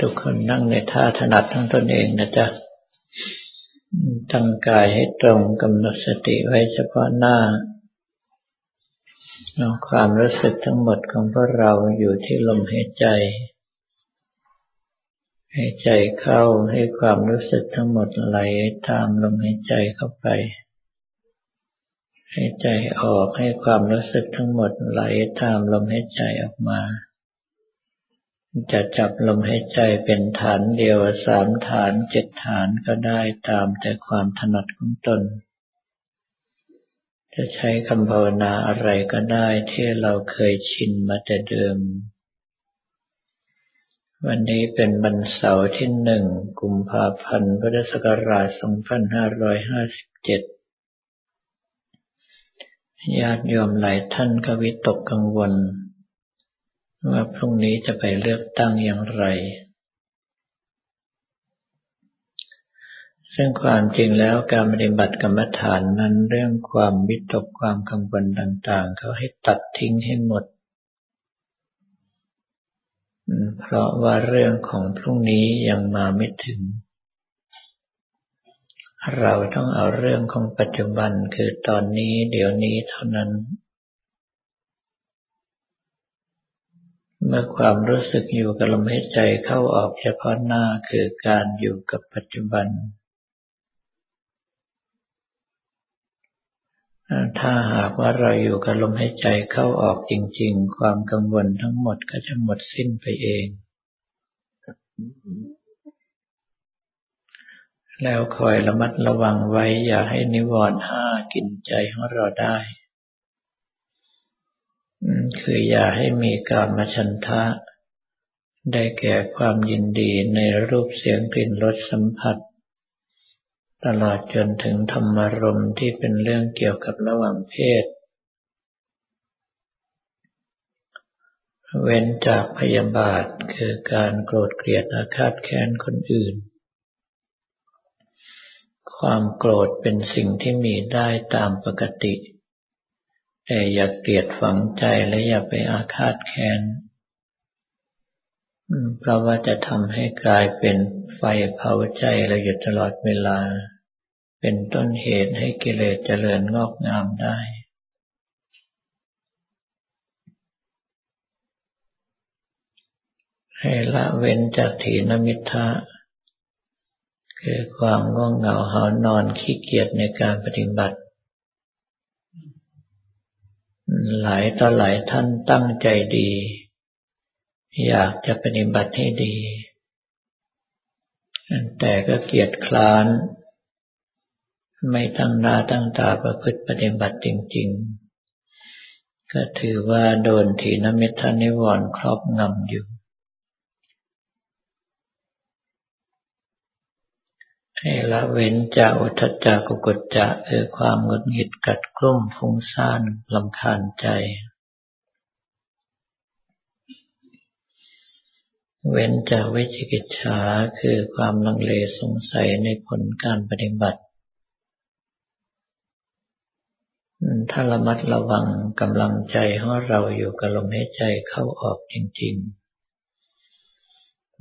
ทุกคนนั่งในท่าถนัดทั้งตนเองนะจ๊ะตั้งกายให้ตรงกำหนดสติไว้เฉพาะหน้าเอาความรู้สึกทั้งหมดของพวกเราอยู่ที่ลมหายใจให้ใจเข้าให้ความรู้สึกทั้งหมดไหลตามลมหายใจเข้าไปให้ใจออกให้ความรู้สึกทั้งหมดไหลตามลมหายใจออกมา จะจับลมหายใจเป็นฐานเดียวสามฐานเจ็ดฐานก็ได้ตามแต่ความถนัดของตน จะใช้คำภาวนาอะไรก็ได้ที่เราเคยชินมาแต่เดิม วันนี้เป็นวันเสาร์ที่หนึ่งกุมภาพันธ์พุทธศักราช 2557ญาติโยมหลายท่านก็วิตกกังวล ว่าพรุ่งนี้จะไปเลือกตั้งอย่างไร ซึ่งความจริงแล้วการปฏิบัติกรรมฐานนั้นเรื่องความวิตกความกังวลต่าง ๆ เขาให้ตัดทิ้งให้หมด เพราะว่าเรื่องของพรุ่งนี้ยังมาไม่ถึง เราต้องเอาเรื่องของปัจจุบันคือตอนนี้เดี๋ยวนี้เท่านั้น เมื่อความรู้สึกอยู่กับลมหายใจเข้าออกเฉพาะหน้าคือการอยู่กับปัจจุบัน ถ้าหากว่าเราอยู่กับลมหายใจเข้าออกจริง ๆ ความกังวลทั้งหมดก็จะหมดสิ้นไปเอง แล้วคอยระมัดระวังไว้อย่าให้นิวรณ์ห้ากินใจของเราได้ คืออย่าให้มีกามฉันทะ ได้แก่ความยินดีในรูปเสียงกลิ่นรสสัมผัส ตลอดจนถึงธรรมารมที่เป็นเรื่องเกี่ยวกับระหว่างเพศ เว้นจากพยาบาทคือการโกรธเกลียดอาฆาตแค้นคนอื่น ความโกรธเป็นสิ่งที่มีได้ตามปกติ แต่อย่าเกลียดฝังใจและอย่าไปอาฆาตแค้นเพราะว่าจะทำให้กลายเป็นไฟเผาใจเราอยู่ตลอดเวลา เป็นต้นเหตุให้กิเลสเจริญงอกงามได้ ให้ละเว้นจากถีนมิทะคือความง่วงเหงาหานอนขี้เกียจในการปฏิบัติ หลายต่อหลายท่านตั้งใจดี อยากจะปฏิบัติให้ดี แต่ก็เกียจคร้าน ไม่ตั้งหน้าตั้งตาประพฤติปฏิบัติจริง ๆ ก็ถือว่าโดนถีนมิทานิวรณ์ครอบงำอยู่ ให้ละเว้นจากอุทจจะกุกจจะคือความหงุดหงิดกัดกลุ่มฟุ้งซ่านลำคาญใจ เว้นจากวิจิกิจฉาคือความลังเลสงสัยในผลการปฏิบัติ ถ้าระมัดระวังกำลังใจของเราอยู่กับลมหายใจเข้าออกจริง ๆ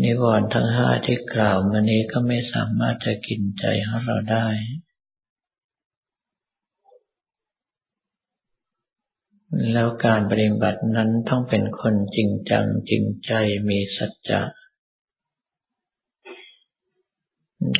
นิวรณ์ทั้งห้าที่กล่าวมานี้ก็ไม่สามารถจะกินใจของเราได้ แล้วการปฏิบัตินั้นต้องเป็นคนจริงจังจริงใจมีสัจจะ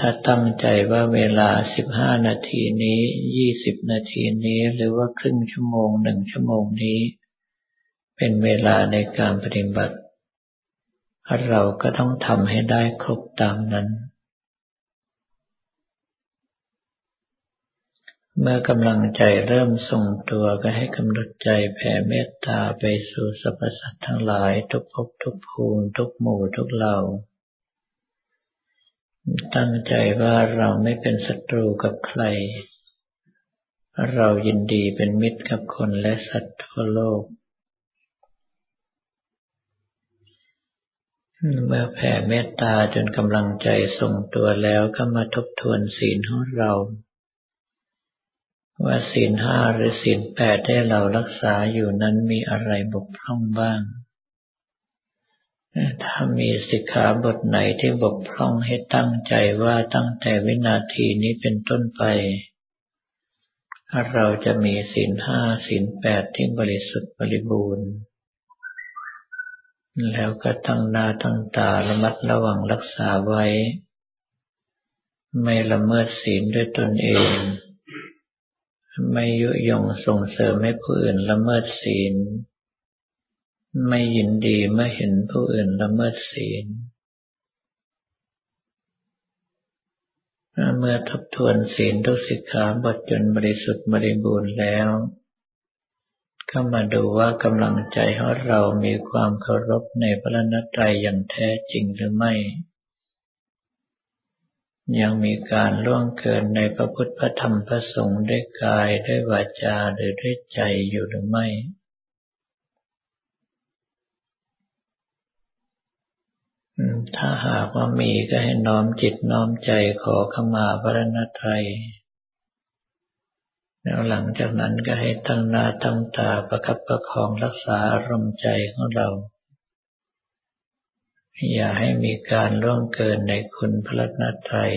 ถ้าตั้งใจว่าเวลาสิบห้านาทีนี้ยี่สิบนาทีนี้หรือว่าครึ่งชั่วโมงหนึ่งชั่วโมงนี้ เป็นเวลาในการปฏิบัติ เราก็ต้องทำให้ได้ครบตามนั้น เมื่อกำลังใจเริ่มทรงตัวก็ให้กำหนดใจแผ่เมตตาไปสู่สรรพสัตว์ทั้งหลายทุกภพทุกภูมิทุกหมู่ทุกเหล่า ตั้งใจว่าเราไม่เป็นศัตรูกับใคร เรายินดีเป็นมิตรกับคนและสัตว์ทั่วโลก เมื่อแผ่เมตตาจนกำลังใจทรงตัวแล้วก็มาทบทวนศีลของเรา ว่าศีลห้าหรือศีลแปดที่เรารักษาอยู่นั้นมีอะไรบกพร่องบ้าง ถ้ามีสิกขาบทไหนที่บกพร่องให้ตั้งใจว่าตั้งแต่วินาทีนี้เป็นต้นไป เราจะมีศีลห้าศีลแปดที่บริสุทธิ์บริบูรณ์ แล้วก็ตั้งหน้าตั้งตาระมัดระวังรักษาไว้ ไม่ละเมิดศีลด้วยตนเอง ไม่ยุยงส่งเสริมให้ผู้อื่นละเมิดศีล ไม่ยินดีเมื่อเห็นผู้อื่นละเมิดศีล เมื่อทบทวนศีลทุกสิกขาบทจนบริสุทธิ์บริบูรณ์แล้ว ก็มาดูว่ากำลังใจของเรามีความเคารพในพระนัตรัยอย่างแท้จริงหรือไม่ ยังมีการล่วงเกินในพระพุทธพระธรรมพระสงฆ์ด้วยกายด้วยวาจาหรือด้วยใจอยู่หรือไม่ถ้าหากว่ามีก็ให้น้อมจิตน้อมใจขอขมาพระนตรัย แล้วหลังจากนั้นก็ให้ตั้งหน้าตั้งตาประคับประคองรักษาอารมณ์ใจของเรา อย่าให้มีการล่วงเกินในคุณพระนตรัย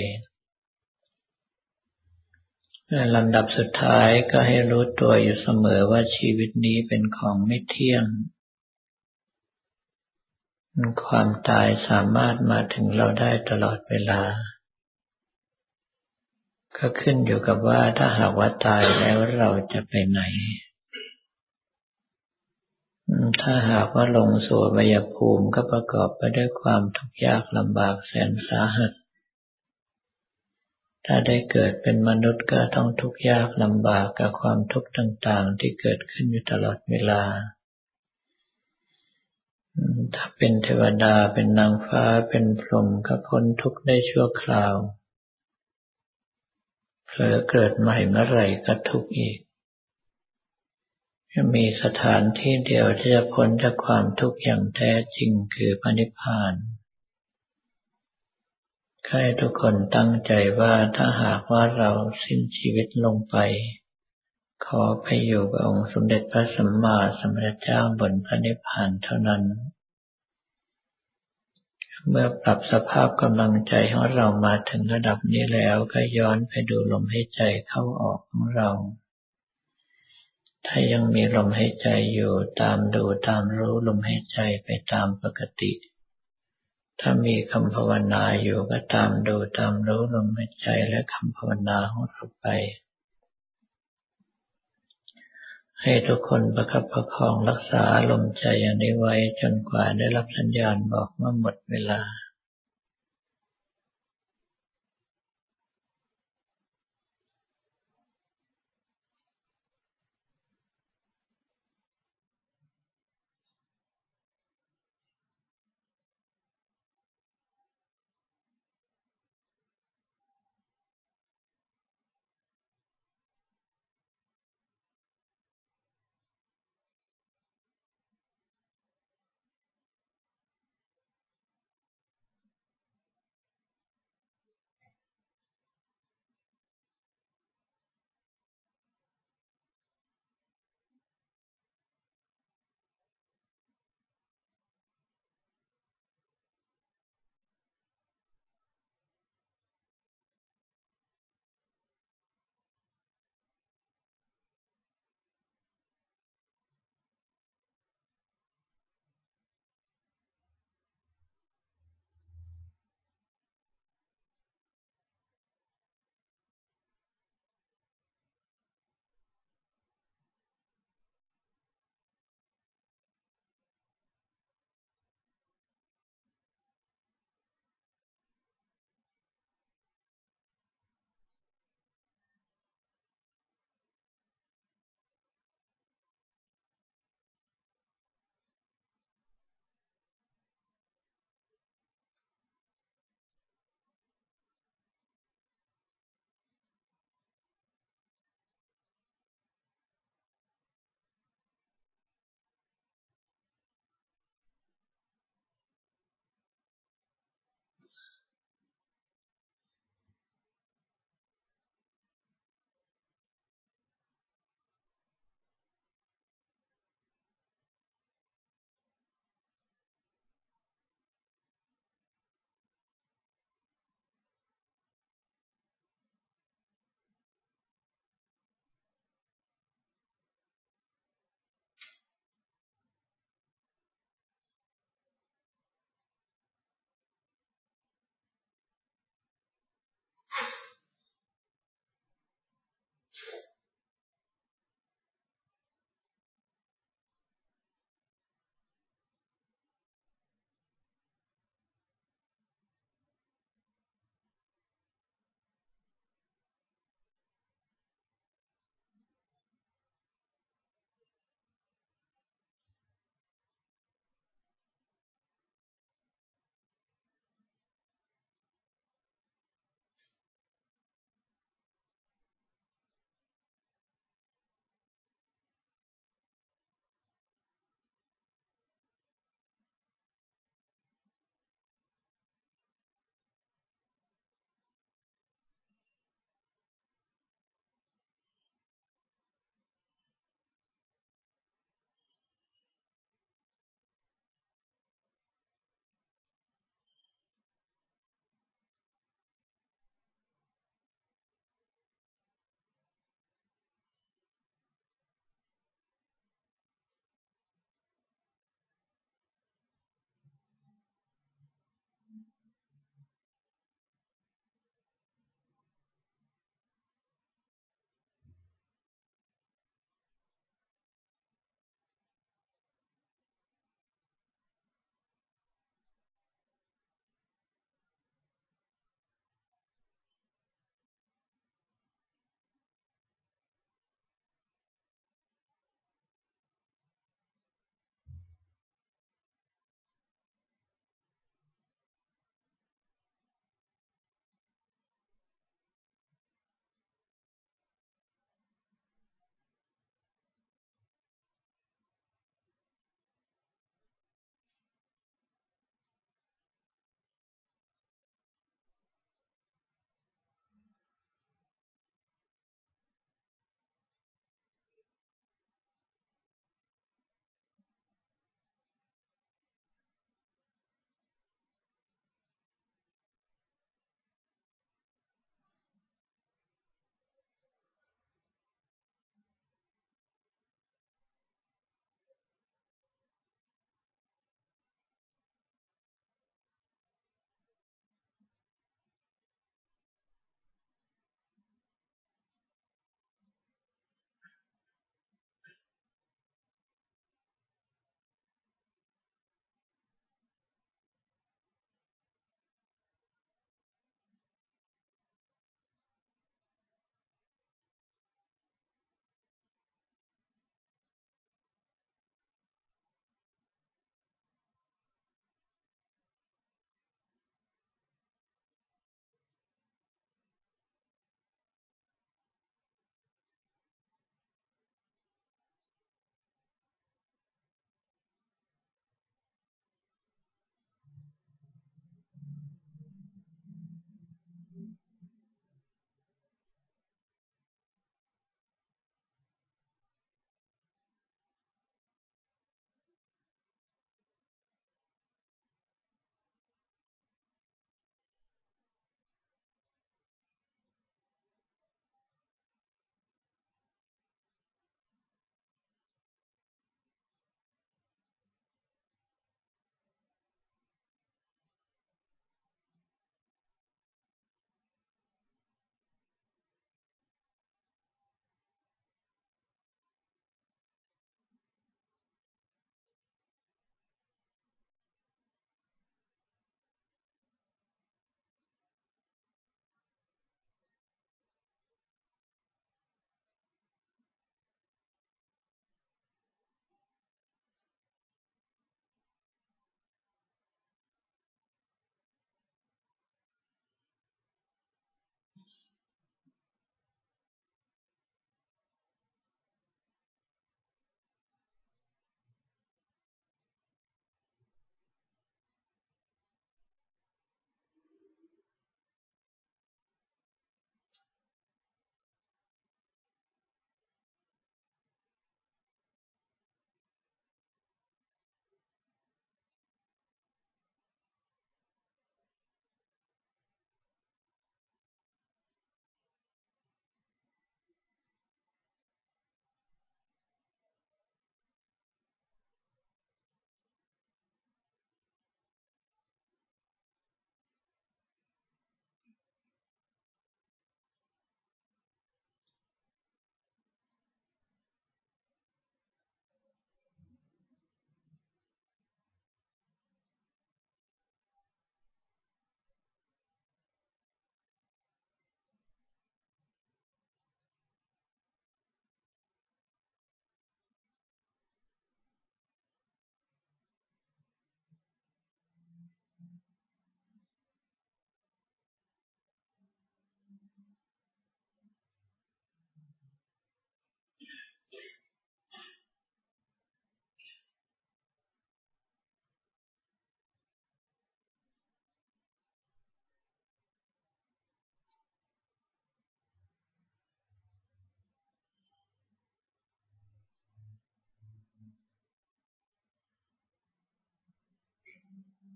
ลำดับสุดท้ายก็ให้รู้ตัวอยู่เสมอว่าชีวิตนี้เป็นของไม่เที่ยง ความตายสามารถมาถึงเราได้ตลอดเวลา ก็ขึ้นอยู่กับว่าถ้าหากว่าตายแล้วเราจะไปไหน ถ้าหากว่าลงสู่วายภูมิก็ประกอบไปด้วยความทุกข์ยากลำบากแสนสาหัส ถ้าได้เกิดเป็นมนุษย์ก็ต้องทุกข์ยากลำบากกับความทุกข์ต่างๆ ที่เกิดขึ้นอยู่ตลอดเวลา ถ้าเป็นเทวดาเป็นนางฟ้าเป็นพรหมก็พ้นทุกข์ได้ชั่วคราว เผลอเกิดใหม่เมื่อไรก็ทุกข์อีกมีสถานที่เดียวที่จะพ้นจากความทุกข์อย่างแท้จริงคือพระนิพพานให้ทุกคนตั้งใจว่าถ้าหากว่าเราสิ้นชีวิตลงไป ขอไปอยู่กับองค์สมเด็จพระสัมมาสัมพุทธเจ้าบนพระนิพพานเท่านั้น เมื่อปรับสภาพกำลังใจของเรามาถึงระดับนี้แล้วก็ย้อนไปดูลมหายใจเข้าออกของเรา ถ้ายังมีลมหายใจอยู่ตามดูตามรู้ลมหายใจไปตามปกติ ถ้ามีคำภาวนาอยู่ก็ตามดูตามรู้ลมหายใจและคำภาวนาของเราไป ให้ทุกคนประคับประคองรักษาลมใจอย่างนี้ไว้จนกว่าได้รับสัญญาณบอกว่าหมดเวลา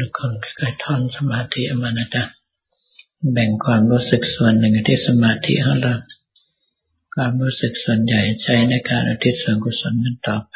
ทุกคนค่อยๆทอนสมาธิอมานะจ๊ะแบ่งความรู้สึกส่วนหนึ่งที่สมาธิของเราความรู้สึกส่วนใหญ่ใช้ในการอุทิศส่วนกุศลนั้นต่อไป